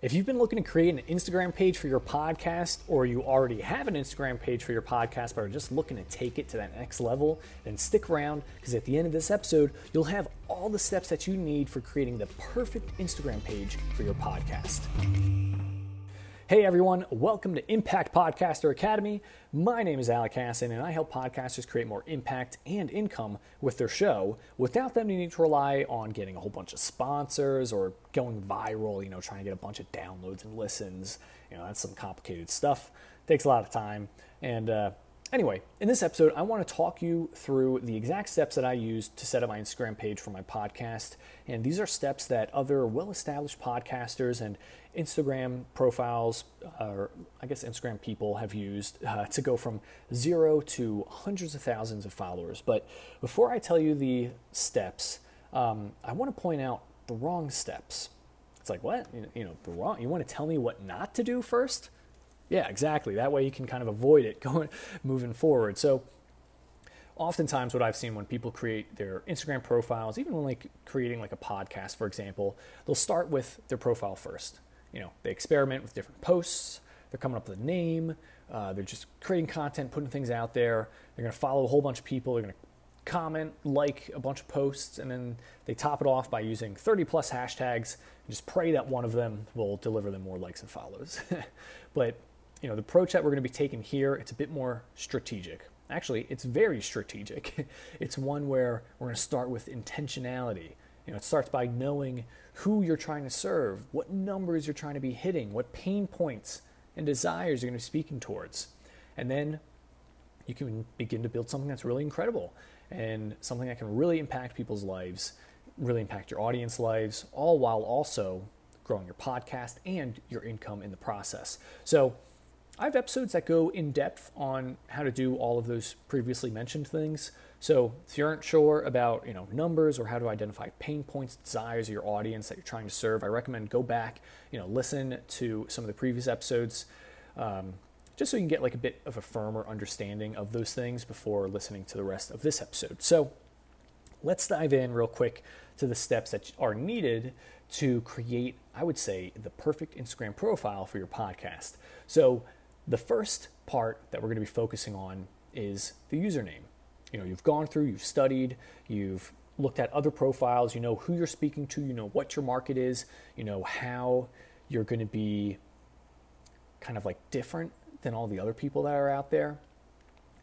If you've been looking to create an Instagram page for your podcast, or you already have an Instagram page for your podcast, but are just looking to take it to that next level, then stick around because at the end of this episode, you'll have all the steps that you need for creating the perfect Instagram page for your podcast. Hey everyone, welcome to Impact Podcaster Academy. My name is Alec Hassan, and I help podcasters create more impact and income with their show without them needing to rely on getting a whole bunch of sponsors or going viral, you know, trying to get a bunch of downloads and listens. You know, that's some complicated stuff. takes a lot of time. And uh, Anyway, in this episode, I want to talk you through the exact steps that I used to set up my Instagram page for my podcast. And these are steps that other well established podcasters and Instagram profiles, or I guess Instagram people, have used uh, to go from zero to hundreds of thousands of followers. But before I tell you the steps, um, I want to point out the wrong steps. It's like, what? You know, the wrong. You want to tell me what not to do first? Yeah, exactly. That way you can kind of avoid it going moving forward. So oftentimes what I've seen when people create their Instagram profiles, even when like creating like a podcast, for example, they'll start with their profile first. You know, they experiment with different posts. They're coming up with a name. Uh, they're just creating content, putting things out there. They're going to follow a whole bunch of people. They're going to comment, like a bunch of posts, and then they top it off by using 30 plus hashtags and just pray that one of them will deliver them more likes and follows. but you know, the approach that we're going to be taking here, it's a bit more strategic. Actually, it's very strategic. it's one where we're going to start with intentionality. You know, it starts by knowing who you're trying to serve, what numbers you're trying to be hitting, what pain points and desires you're going to be speaking towards. And then you can begin to build something that's really incredible and something that can really impact people's lives, really impact your audience lives, all while also growing your podcast and your income in the process. So, I have episodes that go in depth on how to do all of those previously mentioned things. So if you aren't sure about you know numbers or how to identify pain points, desires of your audience that you're trying to serve, I recommend go back, you know, listen to some of the previous episodes, um, just so you can get like a bit of a firmer understanding of those things before listening to the rest of this episode. So let's dive in real quick to the steps that are needed to create, I would say, the perfect Instagram profile for your podcast. So the first part that we're going to be focusing on is the username. You know, you've gone through, you've studied, you've looked at other profiles, you know who you're speaking to, you know what your market is, you know how you're going to be kind of like different than all the other people that are out there.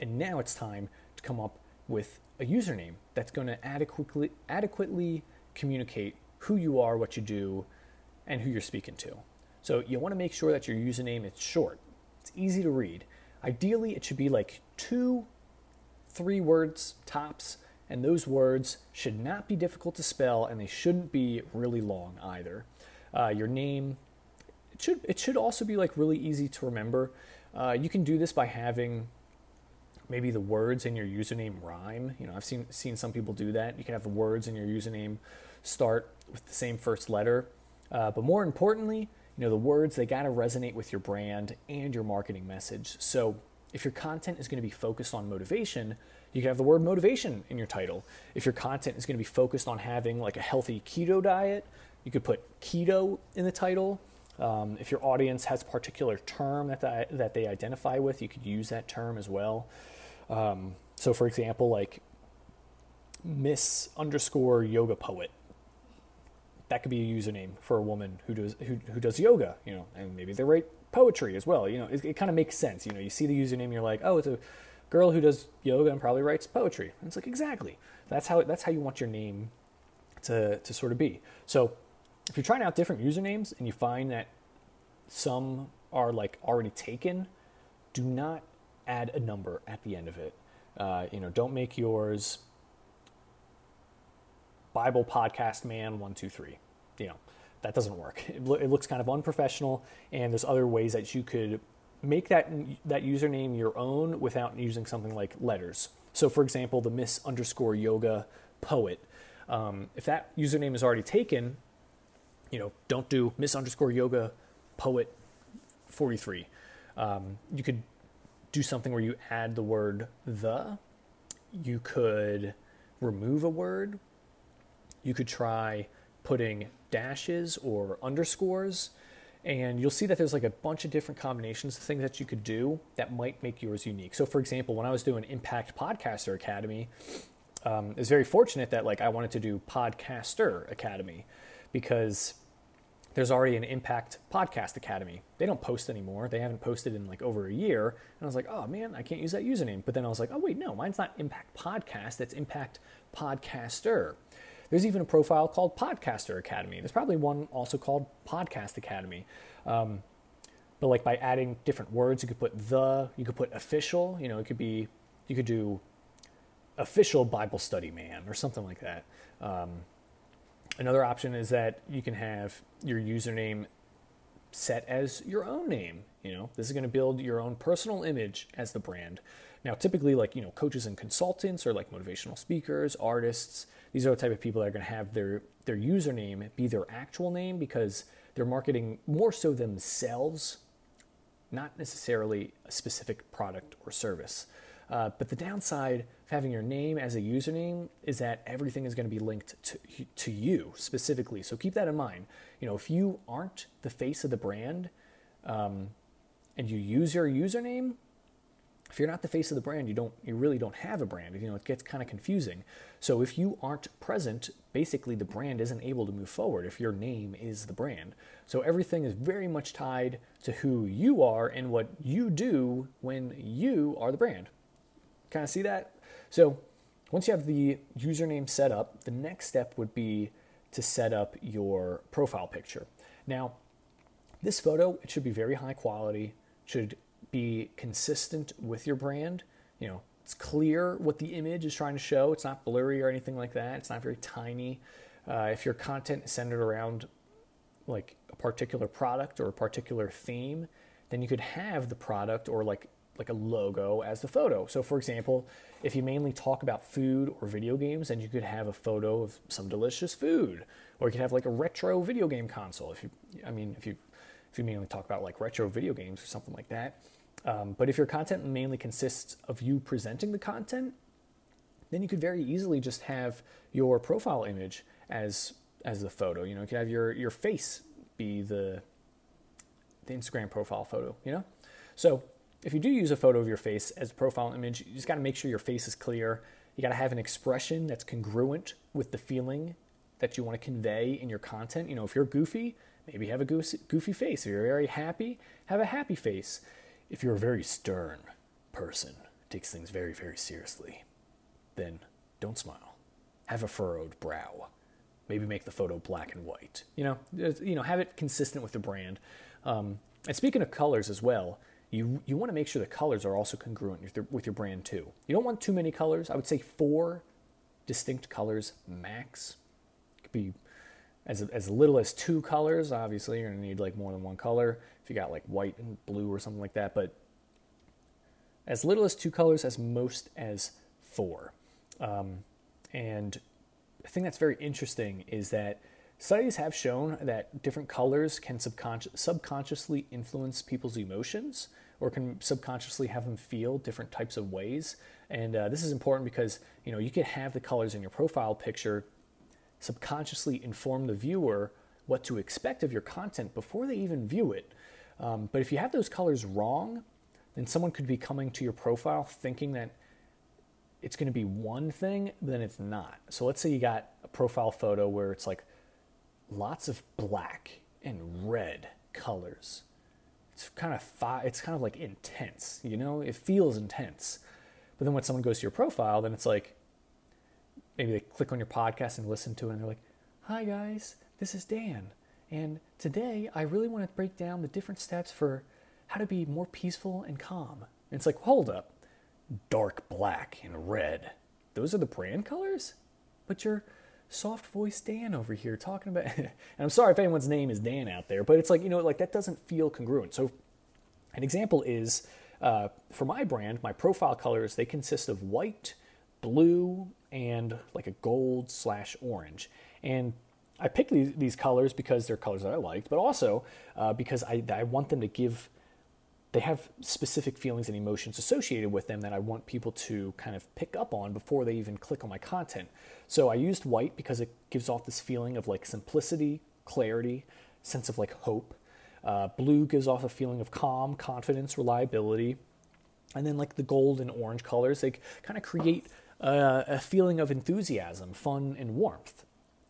And now it's time to come up with a username that's going to adequately adequately communicate who you are, what you do, and who you're speaking to. So you want to make sure that your username is short. It's easy to read. Ideally, it should be like two, three words tops, and those words should not be difficult to spell, and they shouldn't be really long either. Uh, your name, it should it should also be like really easy to remember. Uh, you can do this by having maybe the words in your username rhyme. You know, I've seen seen some people do that. You can have the words in your username start with the same first letter, uh, but more importantly, you know the words they got to resonate with your brand and your marketing message. So if your content is going to be focused on motivation you can have the word motivation in your title. If your content is going to be focused on having like a healthy keto diet you could put keto in the title. Um, if your audience has a particular term that, they, that they identify with you could use that term as well. Um, so for example like miss underscore yoga poet that could be a username for a woman who does who, who does yoga, you know, and maybe they write poetry as well. You know, it, it kind of makes sense. You know, you see the username, you're like, oh, it's a girl who does yoga and probably writes poetry. And it's like exactly that's how that's how you want your name to to sort of be. So if you're trying out different usernames and you find that some are like already taken, do not add a number at the end of it. Uh, you know, don't make yours Bible podcast man one two three. You know that doesn't work. It, lo- it looks kind of unprofessional, and there's other ways that you could make that that username your own without using something like letters. So, for example, the Miss underscore Yoga poet. Um, if that username is already taken, you know, don't do Miss underscore Yoga poet 43. Um, you could do something where you add the word the. You could remove a word you could try putting dashes or underscores. and you'll see that there's like a bunch of different combinations of things that you could do that might make yours unique. So, for example, when I was doing Impact Podcaster Academy, um, was very fortunate that like I wanted to do Podcaster Academy because there's already an Impact Podcast Academy. They don't post anymore. They haven't posted in like over a year. And I was like, oh man, I can't use that username. But then I was like, oh wait, no, mine's not Impact Podcast. It's Impact Podcaster. There's even a profile called Podcaster Academy. There's probably one also called Podcast Academy. Um, but like by adding different words, you could put the, you could put official. You know, it could be, you could do official Bible study man or something like that. Um, another option is that you can have your username set as your own name. You know, this is going to build your own personal image as the brand. Now, typically, like you know, coaches and consultants or like motivational speakers, artists, these are the type of people that are going to have their their username be their actual name because they're marketing more so themselves, not necessarily a specific product or service. Uh, but the downside of having your name as a username is that everything is going to be linked to, to you specifically. So keep that in mind. You know, if you aren't the face of the brand um, and you use your username, if you're not the face of the brand, you don't you really don't have a brand. You know, it gets kind of confusing. So if you aren't present, basically the brand isn't able to move forward if your name is the brand. So everything is very much tied to who you are and what you do when you are the brand. Kind of see that? So once you have the username set up, the next step would be to set up your profile picture. Now, this photo, it should be very high quality, should be consistent with your brand. You know, it's clear what the image is trying to show. It's not blurry or anything like that. It's not very tiny. Uh, if your content is centered around like a particular product or a particular theme, then you could have the product or like like a logo as the photo. So for example, if you mainly talk about food or video games, then you could have a photo of some delicious food. Or you could have like a retro video game console. If you I mean if you if you mainly talk about like retro video games or something like that. Um, but if your content mainly consists of you presenting the content, then you could very easily just have your profile image as as the photo. You know, you could have your your face be the the Instagram profile photo. You know, so if you do use a photo of your face as a profile image, you just got to make sure your face is clear. You got to have an expression that's congruent with the feeling that you want to convey in your content. You know, if you're goofy, maybe have a goofy face. If you're very happy, have a happy face. If you're a very stern person, takes things very, very seriously, then don't smile. Have a furrowed brow. Maybe make the photo black and white. You know, you know, have it consistent with the brand. Um, and speaking of colors as well, you, you want to make sure the colors are also congruent with your, with your brand too. You don't want too many colors. I would say four distinct colors max. It could be as, as little as two colors. Obviously, you're going to need like more than one color if you got like white and blue or something like that. But as little as two colors, as most as four. Um, and the thing that's very interesting is that Studies have shown that different colors can subconsciously influence people's emotions or can subconsciously have them feel different types of ways. And uh, this is important because you know you can have the colors in your profile picture subconsciously inform the viewer what to expect of your content before they even view it. Um, but if you have those colors wrong, then someone could be coming to your profile thinking that it's going to be one thing, then it's not. So let's say you got a profile photo where it's like lots of black and red colors. It's kind of fi- it's kind of like intense, you know? It feels intense. But then when someone goes to your profile, then it's like maybe they click on your podcast and listen to it and they're like, "Hi guys, this is Dan, and today I really want to break down the different steps for how to be more peaceful and calm." And it's like, "Hold up. Dark black and red. Those are the brand colors? But you're soft voice Dan over here talking about. and I'm sorry if anyone's name is Dan out there, but it's like, you know, like that doesn't feel congruent. So, an example is uh, for my brand, my profile colors, they consist of white, blue, and like a gold slash orange. And I picked these, these colors because they're colors that I liked, but also uh, because I, I want them to give they have specific feelings and emotions associated with them that I want people to kind of pick up on before they even click on my content. So I used white because it gives off this feeling of like simplicity, clarity, sense of like hope. Uh, blue gives off a feeling of calm, confidence, reliability. And then, like the gold and orange colors, they kind of create a, a feeling of enthusiasm, fun, and warmth.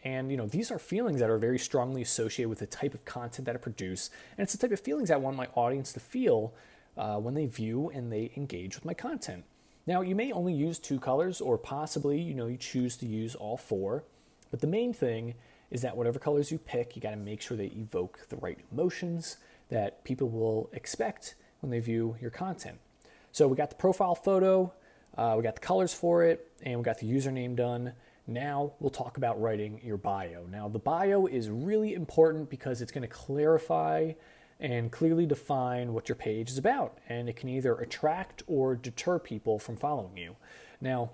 And you know, these are feelings that are very strongly associated with the type of content that I produce, and it's the type of feelings I want my audience to feel uh, when they view and they engage with my content. Now, you may only use two colors, or possibly, you know, you choose to use all four. But the main thing is that whatever colors you pick, you got to make sure they evoke the right emotions that people will expect when they view your content. So we got the profile photo, uh, we got the colors for it, and we got the username done. Now we'll talk about writing your bio. Now, the bio is really important because it's going to clarify and clearly define what your page is about, and it can either attract or deter people from following you. Now,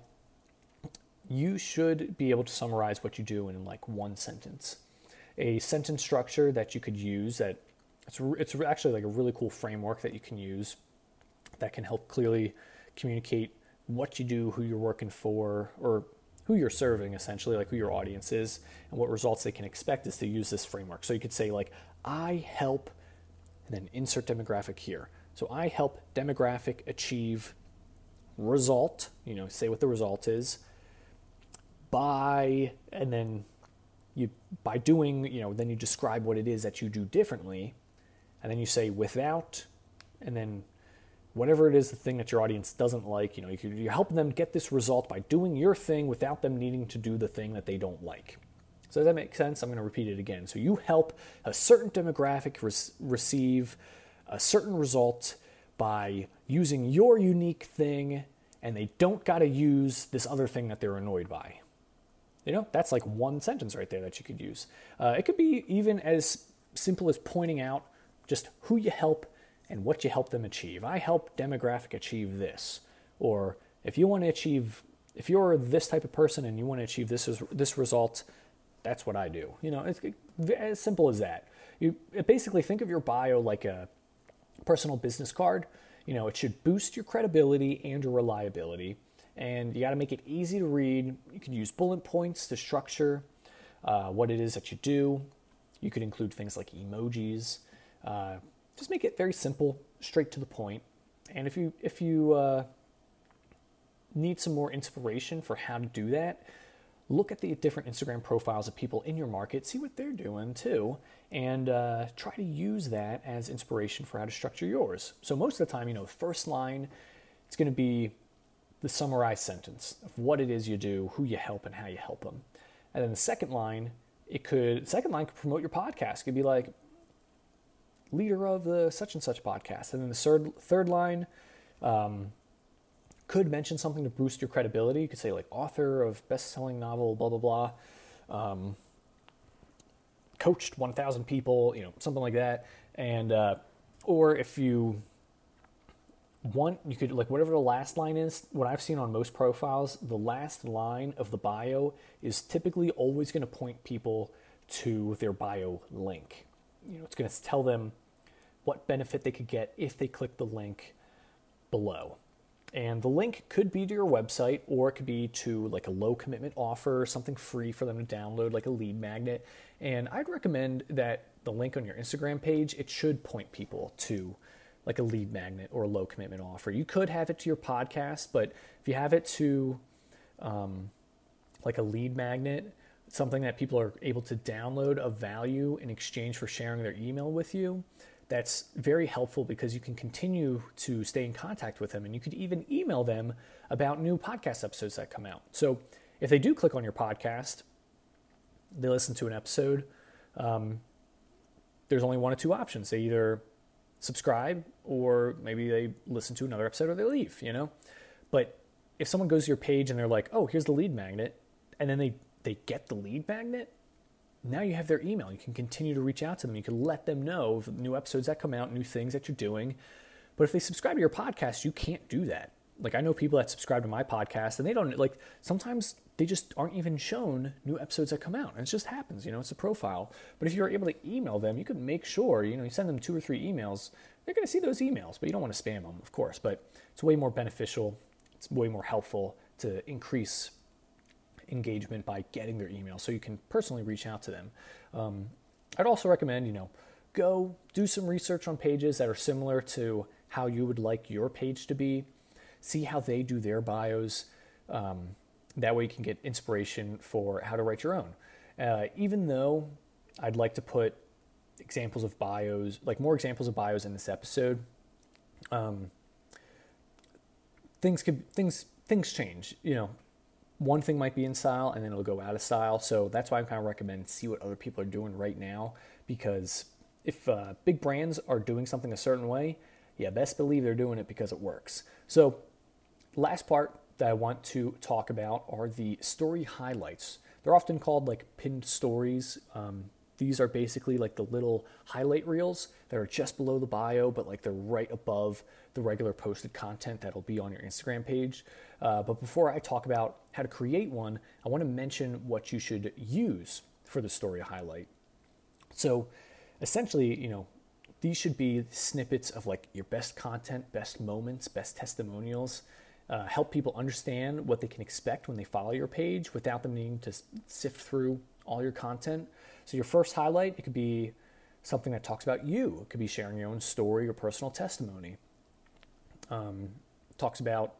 you should be able to summarize what you do in like one sentence. A sentence structure that you could use that it's, it's actually like a really cool framework that you can use that can help clearly communicate what you do, who you're working for, or who you're serving essentially, like who your audience is, and what results they can expect is to use this framework. So you could say, like, I help, and then insert demographic here. So I help demographic achieve result, you know, say what the result is, by, and then you, by doing, you know, then you describe what it is that you do differently, and then you say without, and then whatever it is the thing that your audience doesn't like you know you're helping them get this result by doing your thing without them needing to do the thing that they don't like. So does that make sense? I'm going to repeat it again. So you help a certain demographic re- receive a certain result by using your unique thing and they don't got to use this other thing that they're annoyed by. You know that's like one sentence right there that you could use. Uh, it could be even as simple as pointing out just who you help and what you help them achieve. I help demographic achieve this. Or if you want to achieve, if you're this type of person and you want to achieve this this result, that's what I do. You know, it's as simple as that. You basically think of your bio like a personal business card. You know, it should boost your credibility and your reliability. And you got to make it easy to read. You can use bullet points to structure uh, what it is that you do. You could include things like emojis. Uh, just make it very simple, straight to the point. And if you if you uh, need some more inspiration for how to do that, look at the different Instagram profiles of people in your market, see what they're doing too, and uh, try to use that as inspiration for how to structure yours. So most of the time, you know, first line, it's going to be the summarized sentence of what it is you do, who you help, and how you help them. And then the second line, it could second line could promote your podcast. It could be like, leader of the such and such podcast. And then the third, third line um, could mention something to boost your credibility. You could say, like, author of best selling novel, blah, blah, blah. Um, coached 1,000 people, you know, something like that. And, uh, or if you want, you could, like, whatever the last line is, what I've seen on most profiles, the last line of the bio is typically always going to point people to their bio link you know, it's going to tell them what benefit they could get if they click the link below. And the link could be to your website or it could be to like a low commitment offer, something free for them to download, like a lead magnet. And I'd recommend that the link on your Instagram page, it should point people to like a lead magnet or a low commitment offer. You could have it to your podcast, but if you have it to um, like a lead magnet, something that people are able to download of value in exchange for sharing their email with you, that's very helpful because you can continue to stay in contact with them and you could even email them about new podcast episodes that come out. So if they do click on your podcast, they listen to an episode, um, there's only one or two options. They either subscribe or maybe they listen to another episode or they leave, you know? But if someone goes to your page and they're like, oh, here's the lead magnet, and then they they get the lead magnet, now you have their email. You can continue to reach out to them. You can let them know of new episodes that come out, new things that you're doing. But if they subscribe to your podcast, you can't do that. Like I know people that subscribe to my podcast and they don't like sometimes they just aren't even shown new episodes that come out. And it just happens, you know, it's a profile. But if you're able to email them, you can make sure, you know, you send them two or three emails, they're going to see those emails, but you don't want to spam them, of course. But it's way more beneficial, it's way more helpful to increase engagement by getting their email so you can personally reach out to them. Um, I'd also recommend, you know, go do some research on pages that are similar to how you would like your page to be. See how they do their bios. Um, that way you can get inspiration for how to write your own. Uh, even though I'd like to put examples of bios, like more examples of bios in this episode, um, things could things things change. You know, one thing might be in style and then it'll go out of style. So that's why I kind of recommend see what other people are doing right now because if uh, big brands are doing something a certain way, yeah, best believe they're doing it because it works. So, last part that I want to talk about are the story highlights. They're often called like pinned stories. Um, these are basically like the little highlight reels that are just below the bio, but like they're right above the regular posted content that'll be on your Instagram page. Uh, but before I talk about how to create one, I want to mention what you should use for the story highlight. So essentially, you know, these should be snippets of like your best content, best moments, best testimonials. Uh, help people understand what they can expect when they follow your page without them needing to sift through all your content. So your first highlight, it could be something that talks about you. It could be sharing your own story or personal testimony. Um, talks about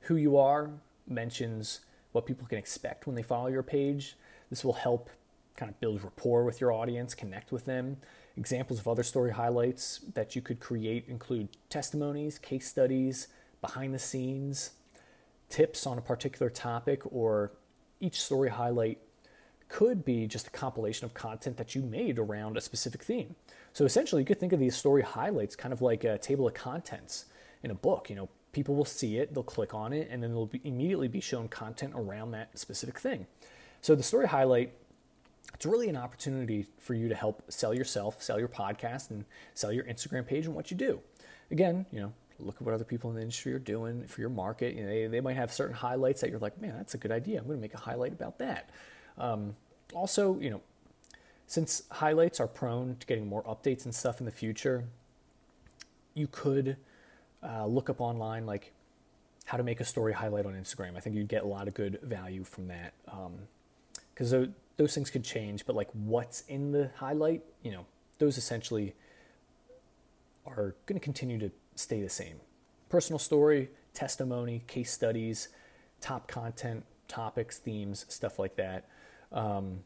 who you are, mentions what people can expect when they follow your page. This will help kind of build rapport with your audience, connect with them. Examples of other story highlights that you could create include testimonies, case studies, behind the scenes, tips on a particular topic, or each story highlight could be just a compilation of content that you made around a specific theme. So essentially, you could think of these story highlights kind of like a table of contents in a book. You know, people will see it, they'll click on it, and then they'll be immediately be shown content around that specific thing. So the story highlight it's really an opportunity for you to help sell yourself, sell your podcast, and sell your Instagram page and what you do. Again, you know, look at what other people in the industry are doing for your market. You know, they, they might have certain highlights that you're like, man, that's a good idea. I'm going to make a highlight about that. Um, also, you know, since highlights are prone to getting more updates and stuff in the future, you could uh, look up online like how to make a story highlight on Instagram. I think you'd get a lot of good value from that because um, those things could change, but like what's in the highlight, you know, those essentially are going to continue to stay the same. Personal story, testimony, case studies, top content, topics, themes, stuff like that. Um,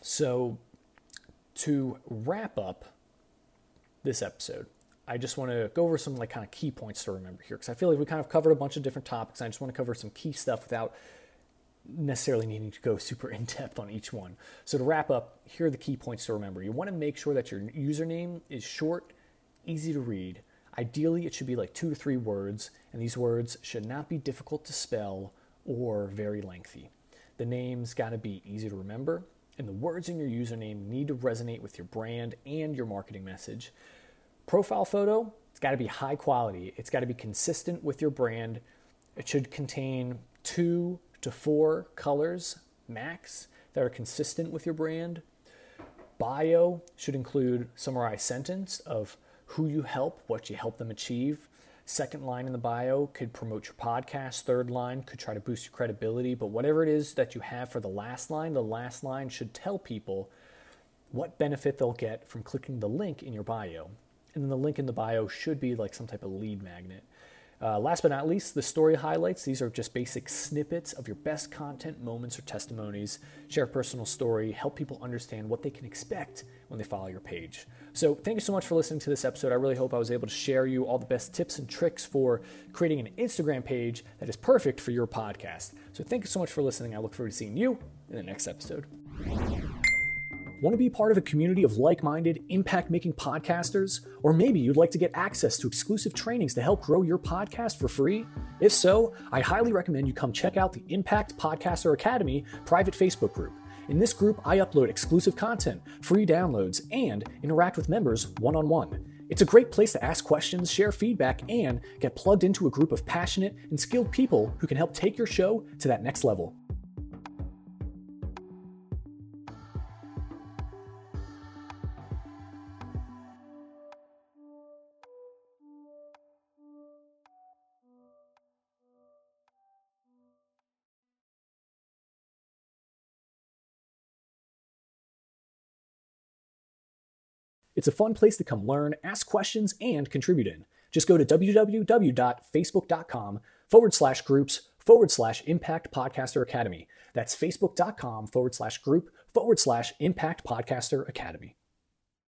so, to wrap up this episode, I just want to go over some like kind of key points to remember here because I feel like we kind of covered a bunch of different topics. I just want to cover some key stuff without necessarily needing to go super in depth on each one. So to wrap up, here are the key points to remember. You want to make sure that your username is short, easy to read. Ideally, it should be like two to three words, and these words should not be difficult to spell or very lengthy. The name's got to be easy to remember, and the words in your username need to resonate with your brand and your marketing message. Profile photo, it's got to be high quality. It's got to be consistent with your brand. It should contain two to four colors max that are consistent with your brand. Bio should include summarized sentence of who you help, what you help them achieve. Second line in the bio could promote your podcast. Third line could try to boost your credibility. But whatever it is that you have for the last line, the last line should tell people what benefit they'll get from clicking the link in your bio. And then the link in the bio should be like some type of lead magnet. Uh, last but not least, the story highlights. These are just basic snippets of your best content, moments, or testimonies. Share a personal story, help people understand what they can expect when they follow your page. So, thank you so much for listening to this episode. I really hope I was able to share you all the best tips and tricks for creating an Instagram page that is perfect for your podcast. So, thank you so much for listening. I look forward to seeing you in the next episode. Want to be part of a community of like minded, impact making podcasters? Or maybe you'd like to get access to exclusive trainings to help grow your podcast for free? If so, I highly recommend you come check out the Impact Podcaster Academy private Facebook group. In this group, I upload exclusive content, free downloads, and interact with members one on one. It's a great place to ask questions, share feedback, and get plugged into a group of passionate and skilled people who can help take your show to that next level. It's a fun place to come learn, ask questions, and contribute in. Just go to www.facebook.com forward slash groups forward slash impact podcaster academy. That's facebook.com forward slash group forward slash impact podcaster academy.